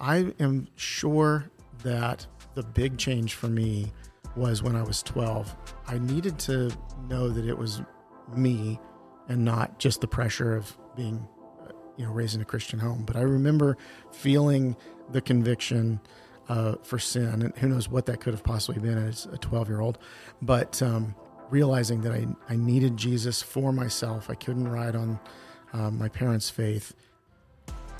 I am sure that the big change for me was when I was 12. I needed to know that it was me and not just the pressure of being, uh, you know, raised in a Christian home. But I remember feeling the conviction uh, for sin, and who knows what that could have possibly been as a 12 year old. But um, realizing that I, I needed Jesus for myself, I couldn't ride on uh, my parents' faith.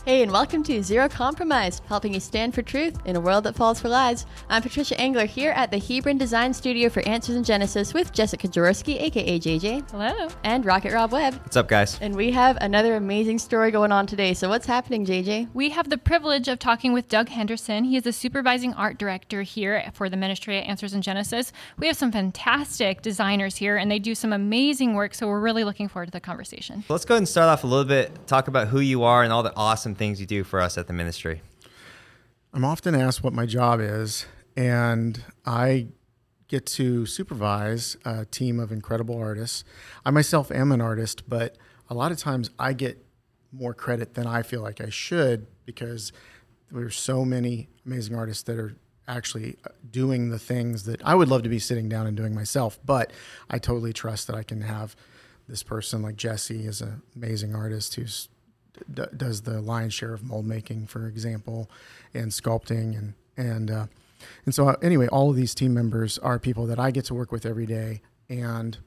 Hey, and welcome to Zero Compromise, helping you stand for truth in a world that falls for lies. I'm Patricia Engler here at the Hebron Design Studio for Answers in Genesis with Jessica Jaworski, aka JJ. Hello. And Rocket Rob Webb. What's up, guys? And we have another amazing story going on today. So, what's happening, JJ? We have the privilege of talking with Doug Henderson. He is the supervising art director here for the ministry at Answers in Genesis. We have some fantastic designers here, and they do some amazing work. So, we're really looking forward to the conversation. Let's go ahead and start off a little bit, talk about who you are and all the awesome things you do for us at the ministry. I'm often asked what my job is, and I get to supervise a team of incredible artists. I myself am an artist, but a lot of times I get more credit than I feel like I should because there are so many amazing artists that are actually doing the things that I would love to be sitting down and doing myself. But I totally trust that I can have this person like Jesse is an amazing artist who's d- does the lion's share of mold making, for example, and sculpting and and uh, and so uh, anyway, all of these team members are people that I get to work with every day, and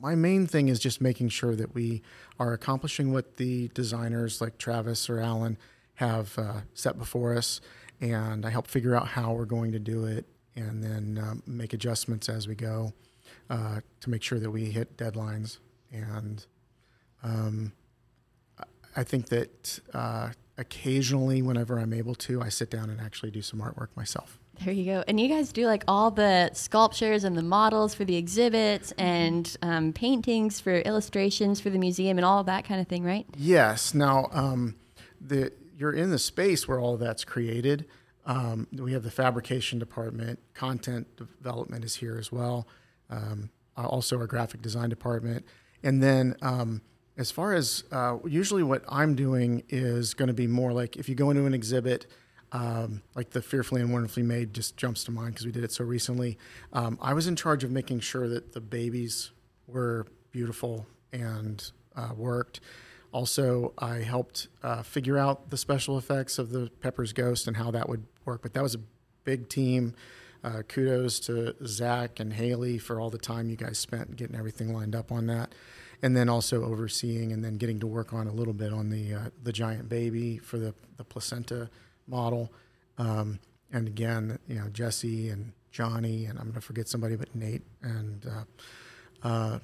my main thing is just making sure that we are accomplishing what the designers like Travis or Alan have uh, set before us, and I help figure out how we're going to do it, and then um, make adjustments as we go uh, to make sure that we hit deadlines and. Um, I think that uh, occasionally, whenever I'm able to, I sit down and actually do some artwork myself. There you go. And you guys do like all the sculptures and the models for the exhibits and um, paintings for illustrations for the museum and all that kind of thing, right? Yes. Now, um, the you're in the space where all of that's created. Um, we have the fabrication department, content development is here as well. Um, also, our graphic design department, and then um, as far as uh, usually what I'm doing is going to be more like if you go into an exhibit, um, like the Fearfully and Wonderfully Made just jumps to mind because we did it so recently. Um, I was in charge of making sure that the babies were beautiful and uh, worked. Also, I helped uh, figure out the special effects of the Pepper's Ghost and how that would work. But that was a big team. Uh, kudos to Zach and Haley for all the time you guys spent getting everything lined up on that and then also overseeing and then getting to work on a little bit on the uh, the giant baby for the the placenta model. Um, and again, you know Jesse and Johnny, and I'm going to forget somebody, but Nate and uh, uh,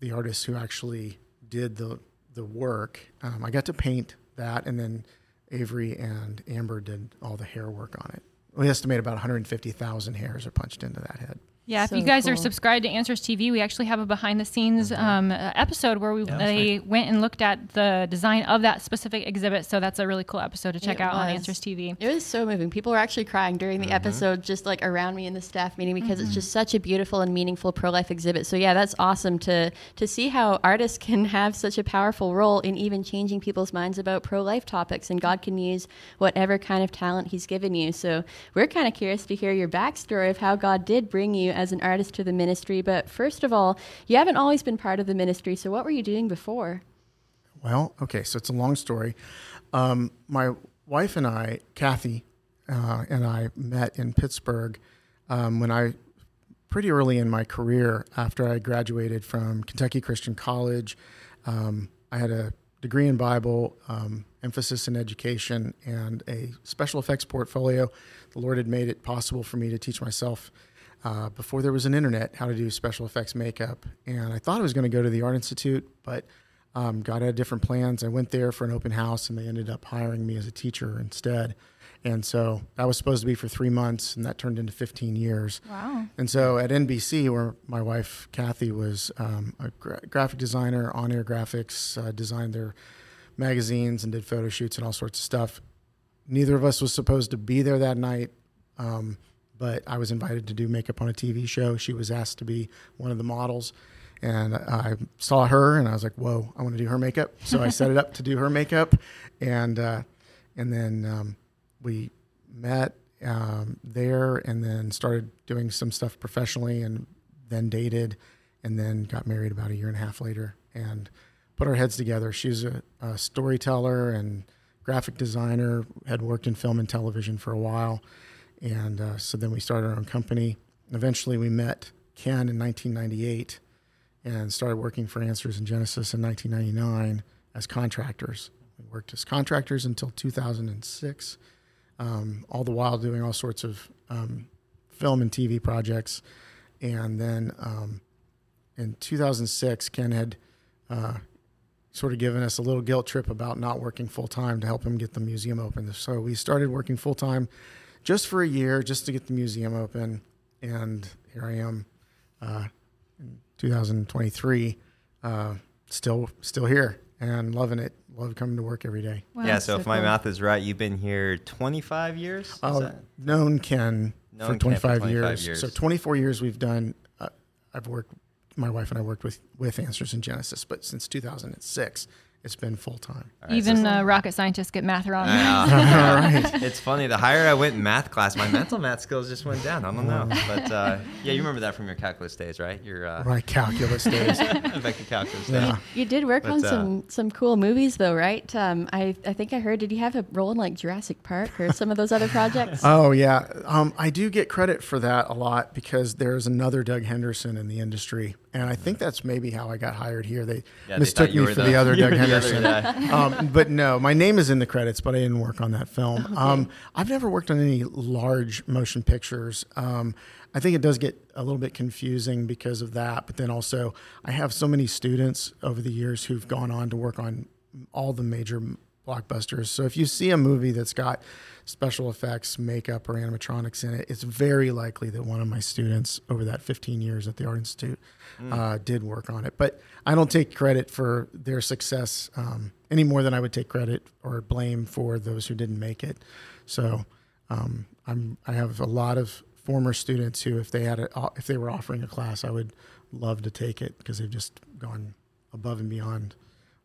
the artists who actually did the the work. Um, I got to paint that, and then Avery and Amber did all the hair work on it. We estimate about 150,000 hairs are punched into that head. Yeah, So if you guys cool. are subscribed to Answers TV, we actually have a behind the scenes um, uh, episode where we Yeah, that's they went and looked at the design of that specific exhibit. So that's a really cool episode to check It out on. Answers TV. It was so moving. People were actually crying during the episode, just like around me in the staff meeting, because it's just such a beautiful and meaningful pro life exhibit. So yeah, that's awesome to to see how artists can have such a powerful role in even changing people's minds about pro life topics, and God can use whatever kind of talent He's given you. So we're kind of curious to hear your backstory of how God did bring you as an artist to the ministry. But first of all, you haven't always been part of the ministry. So what were you doing before? Well, okay, so it's a long story. Um, my wife and I, Kathy, uh, and I met in Pittsburgh um, when I, pretty early in my career, after I graduated from Kentucky Christian College. Um, I had a degree in Bible, um, emphasis in education, and a special effects portfolio. The Lord had made it possible for me to teach myself uh, before there was an internet how to do special effects makeup. And I thought I was going to go to the Art Institute, but um, God had different plans. I went there for an open house, and they ended up hiring me as a teacher instead. And so that was supposed to be for three months, and that turned into 15 years. Wow. And so at NBC, where my wife Kathy was um, a gra- graphic designer, on-air graphics, uh, designed their magazines and did photo shoots and all sorts of stuff. Neither of us was supposed to be there that night, um, but I was invited to do makeup on a TV show. She was asked to be one of the models, and I saw her, and I was like, "Whoa, I want to do her makeup." So I set it up to do her makeup, and uh, and then um, we met um, there and then started doing some stuff professionally and then dated and then got married about a year and a half later and put our heads together. She's a, a storyteller and graphic designer, had worked in film and television for a while. And uh, so then we started our own company. Eventually, we met Ken in 1998 and started working for Answers in Genesis in 1999 as contractors. We worked as contractors until 2006, um, all the while doing all sorts of um, film and TV projects. And then um, in 2006, Ken had uh, sort of given us a little guilt trip about not working full time to help him get the museum open. So we started working full time just for a year, just to get the museum open. And here I am, uh, in 2023, uh, still still here and loving it. Love coming to work every day. Wow, yeah. So, if my cool. math is right, you've been here 25 years. Is Uh, that- known Ken Known for Ken 25, for 25 years. years. So 24 years we've done. Uh, I've worked. My wife and I worked with with Answers in Genesis, but since 2006, it's been full time. All right, so Even uh, rocket scientists get math wrong. Yeah. It's funny. The higher I went in math class, my mental math skills just went down. I don't know, but uh, yeah, you remember that from your calculus days, right? Your uh, Right, calculus days. vector calculus days. Yeah. You did work But, on uh, some some cool movies though, right? Um, I I think I heard. Did you have a role in like Jurassic Park or some of those other projects? Oh yeah, um, I do get credit for that a lot because there's another Doug Henderson in the industry, and I think that's maybe how I got hired here. They Yeah, mistook thought you me for the, other Doug were the other Henderson. um, but no, my name is in the credits, but I didn't work on that film. Um, I've never worked on any large motion pictures. Um, I think it does get a little bit confusing because of that, but then also I have so many students over the years who've gone on to work on all the major blockbusters. So if you see a movie that's got special effects, makeup, or animatronics in it, it's very likely that one of my students over that 15 years at the Art Institute uh, did work on it. But I don't take credit for their success um, any more than I would take credit or blame for those who didn't make it. So um, I'm I have a lot of former students who, if they had a, if they were offering a class, I would love to take it because they've just gone above and beyond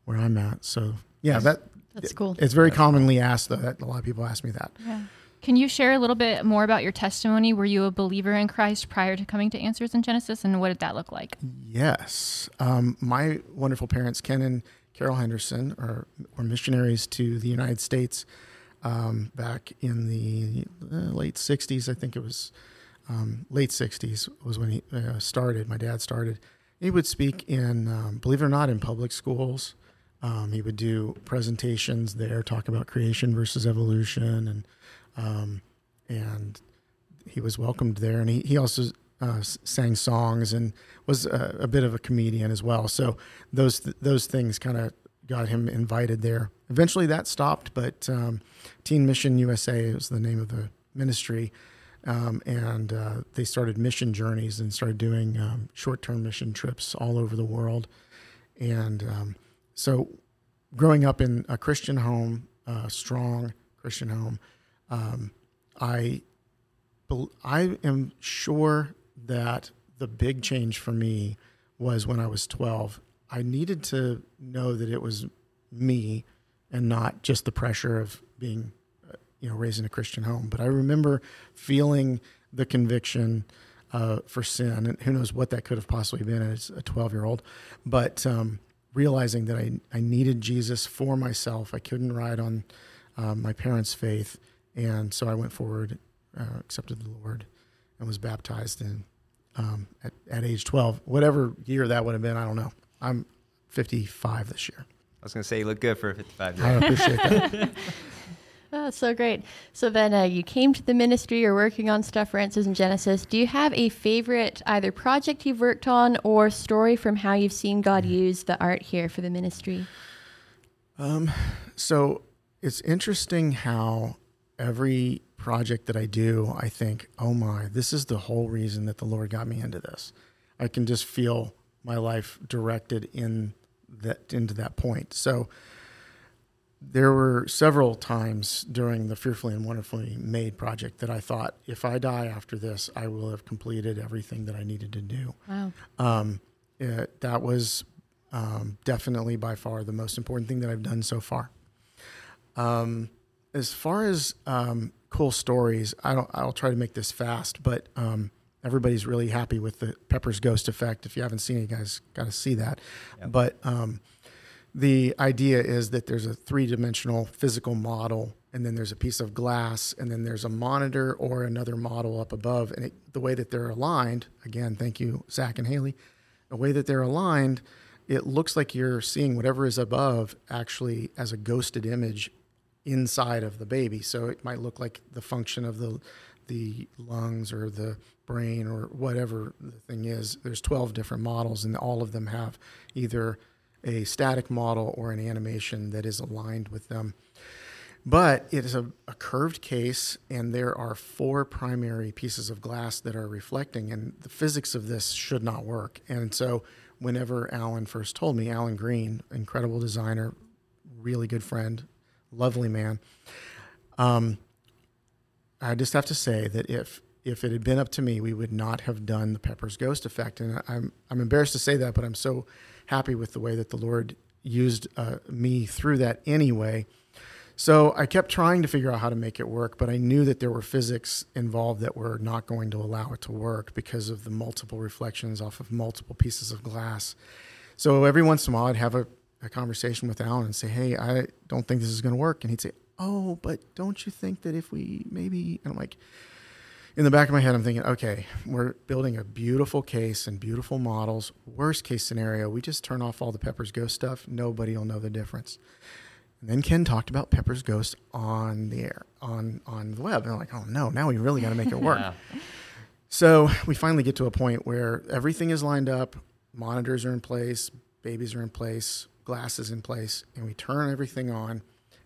where I'm at. So yeah, that That's cool. it's very commonly asked though. That a lot of people ask me that. Yeah. Can you share a little bit more about your testimony? Were you a believer in Christ prior to coming to Answers in Genesis, and what did that look like? Yes, um, my wonderful parents, Ken and Carol Henderson, are were missionaries to the United States um, back in the uh, late '60s. I think it was um, late '60s was when he uh, started. My dad started. He would speak in, um, believe it or not, in public schools. Um, he would do presentations there, talk about creation versus evolution, and um, and he was welcomed there. And he, he also uh, sang songs and was a, a bit of a comedian as well. So those those things kind of got him invited there. Eventually, that stopped, but um, Teen Mission USA was the name of the ministry. Um, and uh, they started mission journeys and started doing um, short-term mission trips all over the world. And um, so, growing up in a Christian home, a strong Christian home, um, I I am sure that the big change for me was when I was 12. I needed to know that it was me and not just the pressure of being, uh, you know, raised in a Christian home. But I remember feeling the conviction uh, for sin, and who knows what that could have possibly been as a 12 year old. But um, realizing that I, I needed Jesus for myself, I couldn't ride on um, my parents' faith. And so I went forward, uh, accepted the Lord, and was baptized in um, at, at age 12. Whatever year that would have been, I don't know. I'm 55 this year. I was gonna say you look good for a 55 year I old. appreciate that. Oh, so great. So then uh, you came to the ministry, you're working on stuff for Answers in Genesis. Do you have a favorite either project you've worked on or story from how you've seen God use the art here for the ministry? Um, so it's interesting how every project that I do, I think, oh my, this is the whole reason that the Lord got me into this. I can just feel my life directed in that into that point. So there were several times during the fearfully and wonderfully made project that I thought, if I die after this, I will have completed everything that I needed to do. Wow. Um, it, that was um, definitely by far the most important thing that I've done so far. Um, as far as um, cool stories, I don't. I'll try to make this fast, but um, everybody's really happy with the Pepper's Ghost effect. If you haven't seen it, you guys got to see that. But um, the idea is that there's a three-dimensional physical model, and then there's a piece of glass, and then there's a monitor or another model up above. And it, the way that they're aligned, again, thank you, Zach and Haley. The way that they're aligned, it looks like you're seeing whatever is above actually as a ghosted image inside of the baby. So it might look like the function of the the lungs or the brain or whatever the thing is. There's 12 different models, and all of them have either a static model or an animation that is aligned with them. But it is a, a curved case, and there are four primary pieces of glass that are reflecting, and the physics of this should not work. And so, whenever Alan first told me, Alan Green, incredible designer, really good friend, lovely man. Um, I just have to say that if if it had been up to me, we would not have done the Pepper's Ghost effect. And I'm I'm embarrassed to say that, but I'm so happy with the way that the Lord used uh, me through that anyway. So I kept trying to figure out how to make it work, but I knew that there were physics involved that were not going to allow it to work because of the multiple reflections off of multiple pieces of glass. So every once in a while, I'd have a, a conversation with Alan and say, "Hey, I don't think this is going to work," and he'd say, "Oh, but don't you think that if we maybe?" And I'm like, in the back of my head, I'm thinking, okay, we're building a beautiful case and beautiful models. Worst case scenario, we just turn off all the Pepper's Ghost stuff. Nobody will know the difference. And then Ken talked about Pepper's Ghost on the air, on on the web. And I'm like, oh no, now we really got to make it work. Yeah. So we finally get to a point where everything is lined up, monitors are in place, babies are in place, glasses in place, and we turn everything on.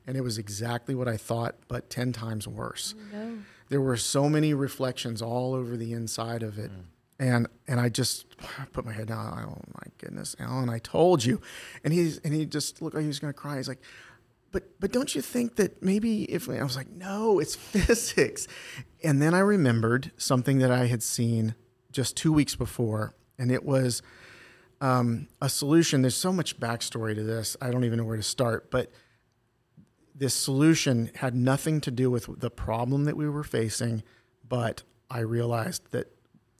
And it was exactly what I thought, but 10 times worse. Oh, no. There were so many reflections all over the inside of it. And and I just put my head down. Oh my goodness, Alan, I told you. And he's and he just looked like he was gonna cry. He's like, but but don't you think that maybe if I was like, no, it's physics. And then I remembered something that I had seen just two weeks before, and it was um, a solution. There's so much backstory to this. I don't even know where to start, but this solution had nothing to do with the problem that we were facing, but I realized that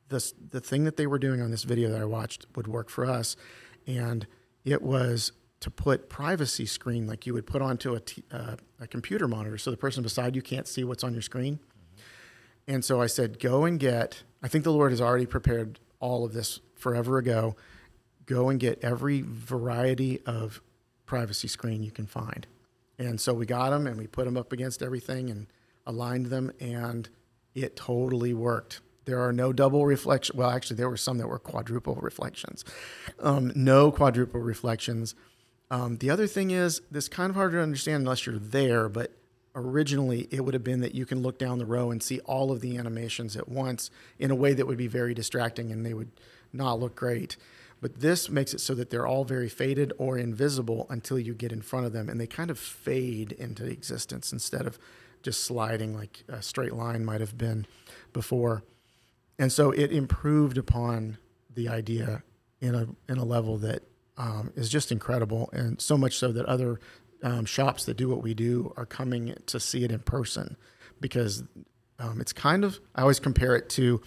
this the thing that they were doing on this video that I watched would work for us, and it was to put privacy screen like you would put onto a, t- uh, a computer monitor, so the person beside you can't see what's on your screen. And so I said, go and get. I think the Lord has already prepared all of this forever ago. Go and get every variety of privacy screen you can find. And so we got them and we put them up against everything and aligned them, and it totally worked. There are no double reflection. Well, actually, there were some that were quadruple reflections. Um, no quadruple reflections. Um, the other thing is, this kind of hard to understand unless you're there, but originally it would have been that you can look down the row and see all of the animations at once in a way that would be very distracting and they would not look great. But this makes it so that they're all very faded or invisible until you get in front of them and they kind of fade into existence instead of just sliding like a straight line might have been before. And so it improved upon the idea in a in a level that um, is just incredible, and so much so that other um, shops that do what we do are coming to see it in person because um, it's kind of I always compare it to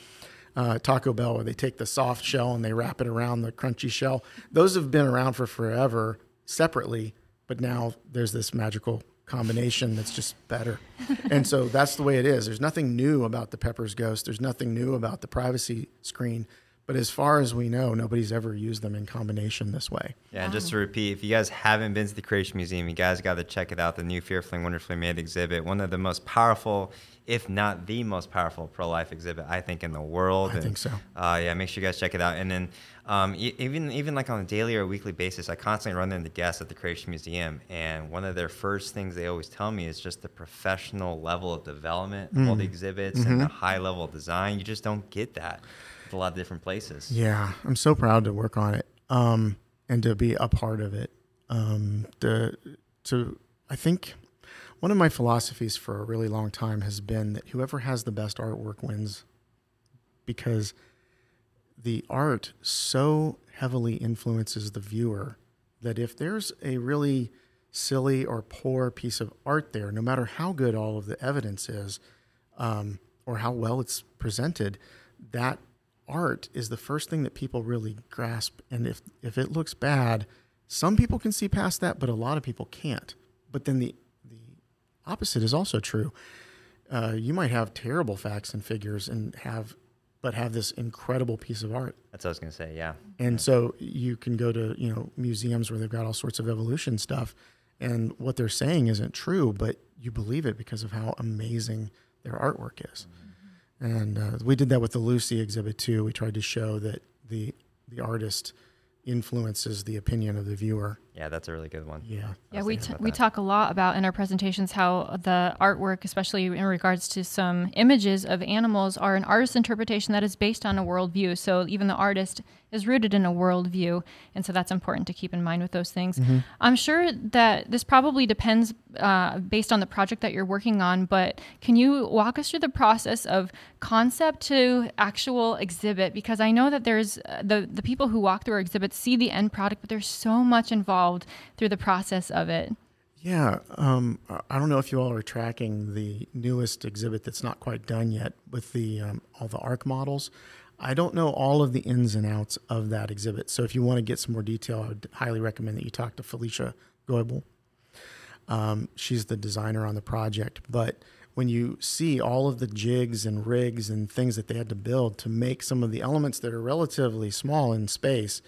uh, Taco Bell where they take the soft shell and they wrap it around the crunchy shell. Those have been around for forever separately, but now there's this magical combination that's just better. and so that's the way it is. There's nothing new about the Pepper's Ghost. There's nothing new about the privacy screen. But as far as we know, nobody's ever used them in combination this way. Yeah, and just to repeat, if you guys haven't been to the Creation Museum, you guys got to check it out. The new Fearfully and Wonderfully Made exhibit, one of the most powerful, if not the most powerful pro-life exhibit I think in the world. I think so. Uh, yeah, make sure you guys check it out. And then um, even even like on a daily or weekly basis, I constantly run into guests at the Creation Museum, and one of their first things they always tell me is just the professional level of development of all the exhibits and the high level of design. You just don't get that with a lot of different places. Yeah, I'm so proud to work on it um, and to be a part of it. Um, the to I think one of my philosophies for a really long time has been that whoever has the best artwork wins, because the art so heavily influences the viewer that if there's a really silly or poor piece of art there, no matter how good all of the evidence is um, or how well it's presented, that art is the first thing that people really grasp. And if, if it looks bad, some people can see past that, but a lot of people can't. But then the, the opposite is also true. Uh, you might have terrible facts and figures and have but have this incredible piece of art. That's what I was gonna say. Yeah. And so you can go to you know museums where they've got all sorts of evolution stuff, and what they're saying isn't true, but you believe it because of how amazing their artwork is. Mm-hmm. And uh, we did that with the Lucy exhibit too. We tried to show that the the artist influences the opinion of the viewer. Yeah, that's a really good one. Yeah. Yeah, we, t- we talk a lot about in our presentations how the artwork, especially in regards to some images of animals, are an artist's interpretation that is based on a worldview. So even the artist is rooted in a worldview. And so that's important to keep in mind with those things. Mm-hmm. I'm sure that this probably depends uh, based on the project that you're working on, but can you walk us through the process of concept to actual exhibit? Because I know that there's uh, the, the people who walk through our exhibits see the end product, but there's so much involved through the process of it. Yeah, um, I don't know if you all are tracking the newest exhibit that's not quite done yet with the um, all the Ark models. I don't know all of the ins and outs of that exhibit. So if you want to get some more detail, I would highly recommend that you talk to Felicia Goebel. Um, she's the designer on the project. But when you see all of the jigs and rigs and things that they had to build to make some of the elements that are relatively small in space,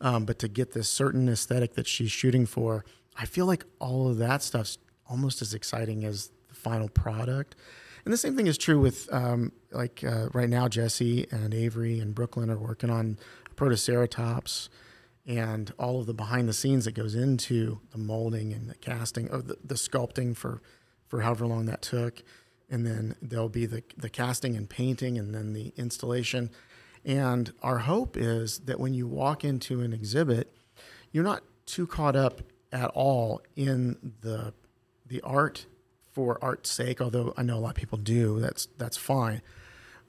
um, but to get this certain aesthetic that she's shooting for, I feel like all of that stuff's almost as exciting as the final product. And the same thing is true with um, like uh, right now, Jesse and Avery and Brooklyn are working on Protoceratops and all of the behind the scenes that goes into the molding and the casting or the, the sculpting for, for however long that took. And then there'll be the, the casting and painting and then the installation. And our hope is that when you walk into an exhibit, you're not too caught up at all in the the art for art's sake, although I know a lot of people do. That's that's fine,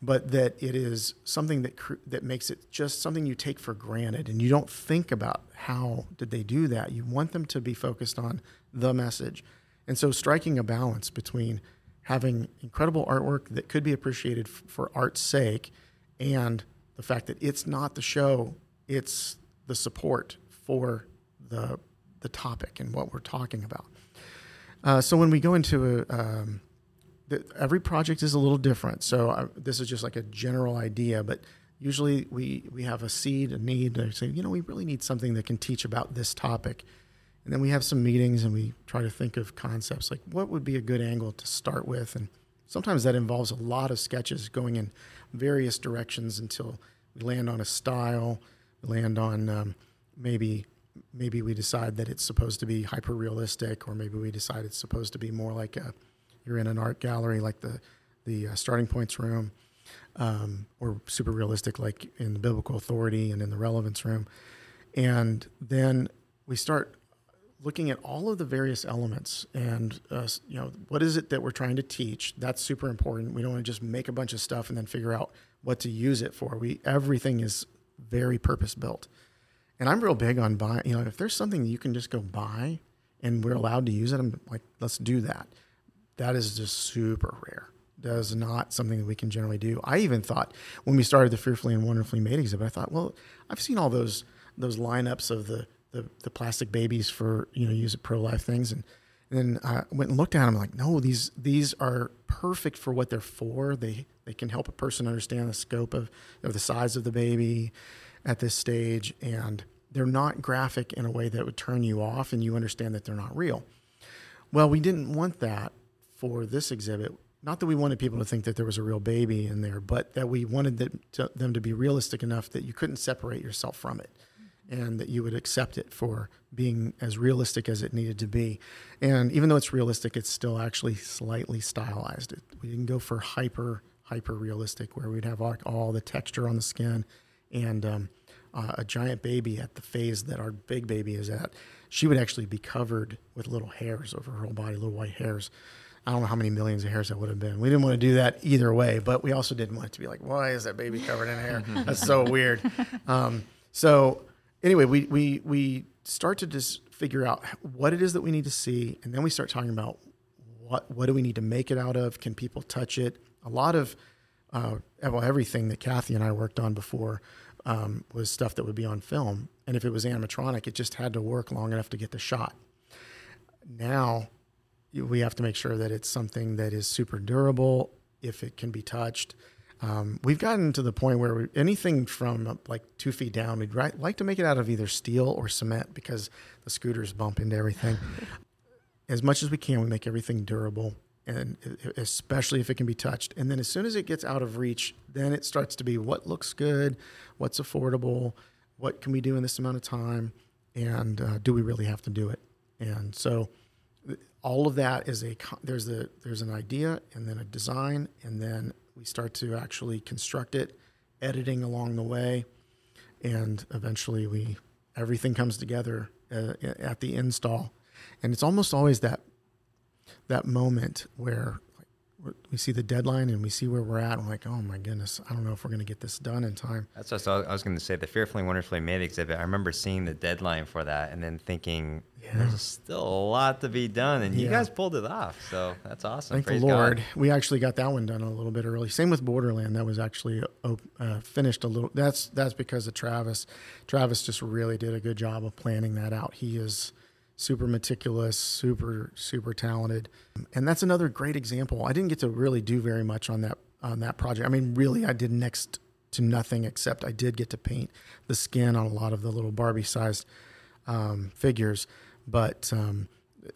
but that it is something that cr- that makes it just something you take for granted, and you don't think about how did they do that. You want them to be focused on the message, and so striking a balance between having incredible artwork that could be appreciated f- for art's sake, and the fact that it's not the show, it's the support for the the topic and what we're talking about. Uh, so when we go into a, um, the, every project is a little different. So I, this is just like a general idea, but usually we we have a seed, a need to say, you know, we really need something that can teach about this topic, and then we have some meetings and we try to think of concepts like what would be a good angle to start with, and sometimes that involves a lot of sketches going in various directions until we land on a style, we land on um, maybe maybe we decide that it's supposed to be hyper realistic, or maybe we decide it's supposed to be more like a you're in an art gallery like the the uh, starting points room, um, or super realistic like in the biblical authority and in the relevance room, and then we start looking at all of the various elements and uh, you know what is it that we're trying to teach? That's super important. We don't want to just make a bunch of stuff and then figure out what to use it for. We everything is very purpose built and I'm real big on buying. You know, if there's something you can just go buy and we're allowed to use it, I'm like, let's do that. That is just super rare. That is not something that we can generally do. I even thought when we started the Fearfully and Wonderfully Made exhibit, I thought, well, I've seen all those those lineups of the the, the plastic babies for you know use it pro life things, and, and then I went and looked at them. like, no, these these are perfect for what they're for. They they can help a person understand the scope of, of the size of the baby at this stage, and they're not graphic in a way that would turn you off and you understand that they're not real. Well, we didn't want that for this exhibit. Not that we wanted people to think that there was a real baby in there, but that we wanted them to, them to be realistic enough that you couldn't separate yourself from it and that you would accept it for being as realistic as it needed to be. And even though it's realistic, it's still actually slightly stylized. We didn't go for hyper, hyper realistic where we'd have all, all the texture on the skin and um, uh, a giant baby at the phase that our big baby is at, she would actually be covered with little hairs over her whole body, little white hairs. I don't know how many millions of hairs that would have been. We didn't want to do that either way, but we also didn't want it to be like, why is that baby covered in hair? That's so weird. Um, so anyway, we, we, we start to just figure out what it is that we need to see, and then we start talking about what what do we need to make it out of? Can people touch it? A lot of uh, well, everything that Kathy and I worked on before um, was stuff that would be on film, and if it was animatronic, it just had to work long enough to get the shot. Now we have to make sure that it's something that is super durable if it can be touched. Um, we've gotten to the point where we, anything from like two feet down, we'd ri- like to make it out of either steel or cement because the scooters bump into everything. as much as we can, we make everything durable, and especially if it can be touched. And then as soon as it gets out of reach, then it starts to be what looks good, what's affordable, what can we do in this amount of time, and uh, do we really have to do it? And so all of that is a there's a there's an idea and then a design and then we start to actually construct it editing along the way and eventually we everything comes together uh, at the install and it's almost always that that moment where we see the deadline and we see where we're at. I'm like, oh my goodness, I don't know if we're going to get this done in time. That's what I was going to say. The Fearfully Wonderfully Made exhibit. I remember seeing the deadline for that and then thinking, yeah. there's still a lot to be done, and you guys pulled it off. So that's awesome. Thank Praise the Lord. God. We actually got that one done a little bit early. Same with Borderland. That was actually uh, finished a little. That's that's because of Travis. Travis just really did a good job of planning that out. He is super meticulous, super super talented, and that's another great example. I didn't get to really do very much on that on that project. I mean, really, I did next to nothing except I did get to paint the skin on a lot of the little Barbie sized um, figures, but um,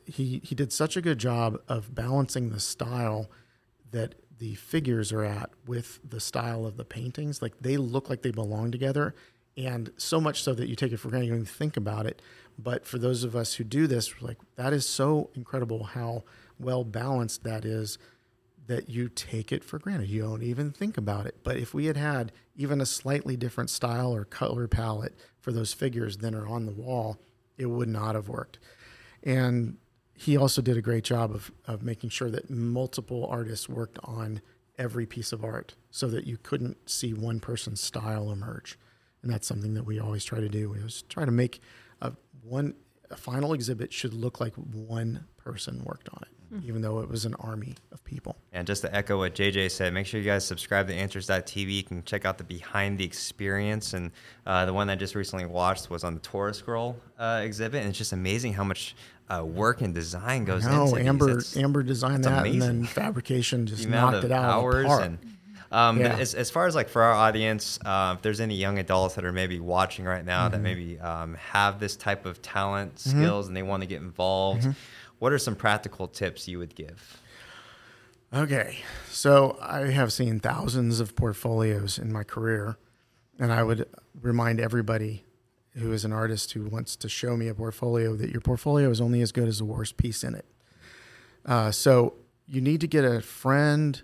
he he did such a good job of balancing the style that the figures are at with the style of the paintings. Like they look like they belong together, and so much so that you take it for granted, you don't even think about it. But for those of us who do this, like that is so incredible how well balanced that is that you take it for granted. You don't even think about it. But if we had had even a slightly different style or color palette for those figures than are on the wall, it would not have worked. And he also did a great job of, of making sure that multiple artists worked on every piece of art so that you couldn't see one person's style emerge. And that's something that we always try to do. is try to make one a final exhibit should look like one person worked on it, mm-hmm. even though it was an army of people. And just to echo what JJ said, make sure you guys subscribe to Answers.tv. You can check out the behind the experience. And uh, the one I just recently watched was on the Torah Scroll uh, exhibit. And it's just amazing how much uh, work and design goes into Amber, Amber designed that, amazing. and then fabrication just knocked it out hours of the park. And, um, yeah. as, as far as like for our audience, uh, if there's any young adults that are maybe watching right now mm-hmm. that maybe um, have this type of talent, mm-hmm. skills, and they want to get involved, mm-hmm. what are some practical tips you would give? Okay, so I have seen thousands of portfolios in my career, and I would remind everybody who is an artist who wants to show me a portfolio that your portfolio is only as good as the worst piece in it. Uh, so you need to get a friend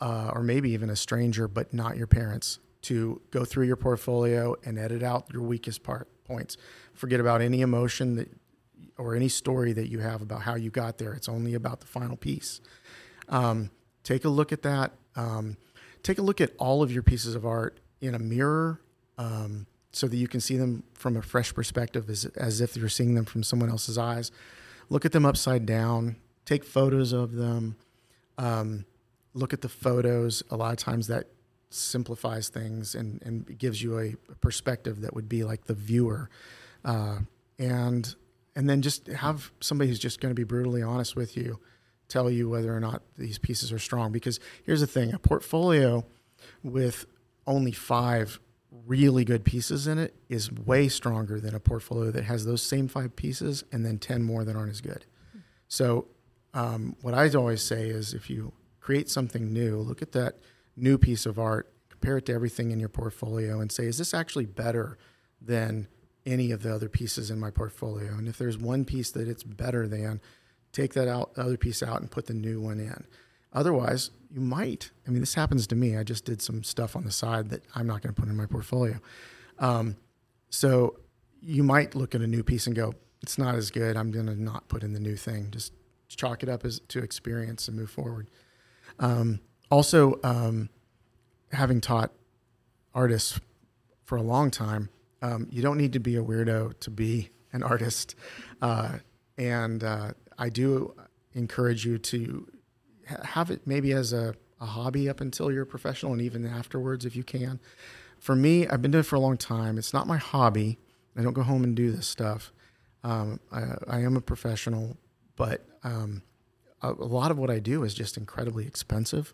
uh, or maybe even a stranger, but not your parents, to go through your portfolio and edit out your weakest part points. Forget about any emotion that or any story that you have about how you got there. It's only about the final piece. Um, take a look at that. Um, take a look at all of your pieces of art in a mirror um, so that you can see them from a fresh perspective as, as if you're seeing them from someone else's eyes. Look at them upside down. Take photos of them. Um, look at the photos. A lot of times that simplifies things and, and gives you a perspective that would be like the viewer. Uh, and and then just have somebody who's just going to be brutally honest with you, tell you whether or not these pieces are strong. Because here's the thing: a portfolio with only five really good pieces in it is way stronger than a portfolio that has those same five pieces and then ten more that aren't as good. So, um, what I always say is, if you create something new, look at that new piece of art, compare it to everything in your portfolio, and say, is this actually better than any of the other pieces in my portfolio? And if there's one piece that it's better than, take that out, other piece out, and put the new one in. Otherwise, you might. I mean, this happens to me. I just did some stuff on the side that I'm not going to put in my portfolio. Um, so you might look at a new piece and go, it's not as good. I'm going to not put in the new thing. Just chalk it up as to experience and move forward. Um, also, um, having taught artists for a long time, um, you don't need to be a weirdo to be an artist, uh, and uh, I do encourage you to have it maybe as a, a hobby up until you're professional, and even afterwards if you can. For me, I've been doing it for a long time. It's not my hobby. I don't go home and do this stuff. Um, I, I am a professional, but um, a, lot of what I do is just incredibly expensive.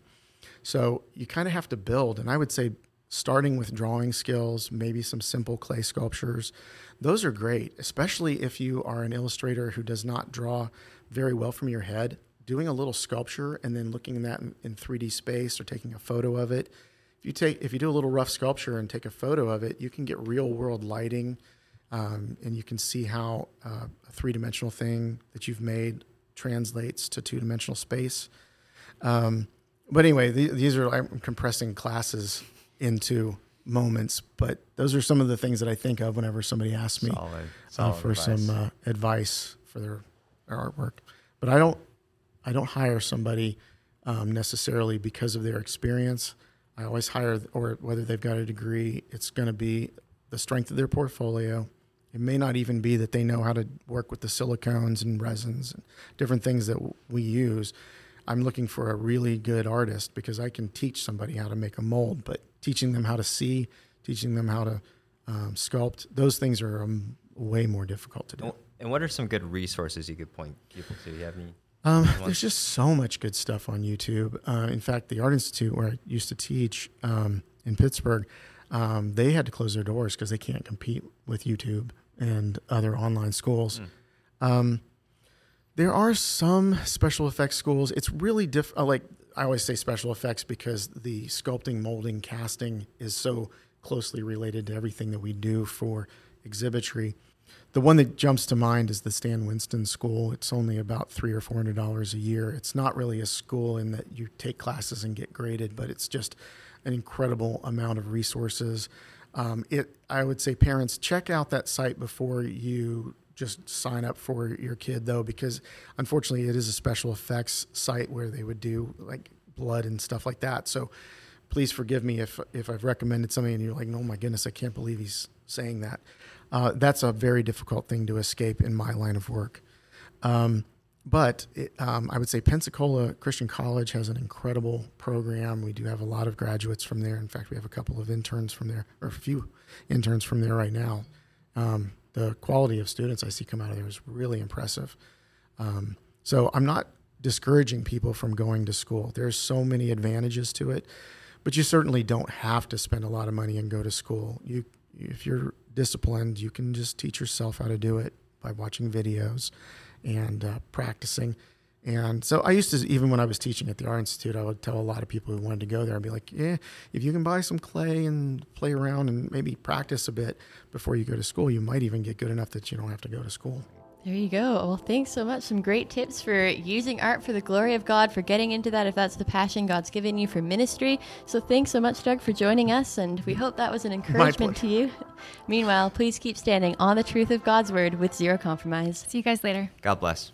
So you kind of have to build. And I would say starting with drawing skills, maybe some simple clay sculptures, those are great, especially if you are an illustrator who does not draw very well from your head. Doing a little sculpture and then looking at that in, in 3D space or taking a photo of it. If you take if you do a little rough sculpture and take a photo of it, you can get real world lighting, um, and you can see how uh, a three dimensional thing that you've made translates to two dimensional space. Um, but anyway, the, these are I'm compressing classes into moments, but those are some of the things that I think of whenever somebody asks me Solid, uh, for advice. some uh, advice for their, their artwork. But I don't I don't hire somebody um, necessarily because of their experience. I always hire, or whether they've got a degree, it's going to be the strength of their portfolio. It may not even be that they know how to work with the silicones and resins and different things that w- we use. I'm looking for a really good artist because I can teach somebody how to make a mold, but teaching them how to see, teaching them how to um, sculpt, those things are um, way more difficult to do. And- what are some good resources you could point people to? You have any? Um, there's just so much good stuff on YouTube. Uh, in fact, the Art Institute, where I used to teach um, in Pittsburgh, um, they had to close their doors because they can't compete with YouTube and other online schools. Um, there are some special effects schools. It's really diff. uh, Like I always say, special effects because the sculpting, molding, casting is so closely related to everything that we do for exhibitry. The one that jumps to mind is the Stan Winston School. It's only about three or four hundred dollars a year. It's not really a school in that you take classes and get graded, but it's just an incredible amount of resources. Um, it, I would say, parents check out that site before you just sign up for your kid, though, because unfortunately, it is a special effects site where they would do like blood and stuff like that. So please forgive me if if I've recommended something and you're like, oh my goodness, I can't believe he's saying that. Uh, that's a very difficult thing to escape in my line of work. Um, but it, um, I would say Pensacola Christian College has an incredible program. We do have a lot of graduates from there. In fact, we have a couple of interns from there, or a few interns from there right now. Um, the quality of students I see come out of there is really impressive. Um, so I'm not discouraging people from going to school. There's so many advantages to it, but you certainly don't have to spend a lot of money and go to school. You, if you're disciplined, you can just teach yourself how to do it by watching videos and uh, practicing. And so I used to, even when I was teaching at the Art Institute, I would tell a lot of people who wanted to go there, I'd be like, yeah, if you can buy some clay and play around and maybe practice a bit before you go to school, you might even get good enough that you don't have to go to school. There you go. Well, thanks so much. Some great tips for using art for the glory of God, for getting into that if that's the passion God's given you for ministry. So thanks so much, Doug, for joining us, and we hope that was an encouragement to you. Meanwhile, please keep standing on the truth of God's word with zero compromise. See you guys later. God bless.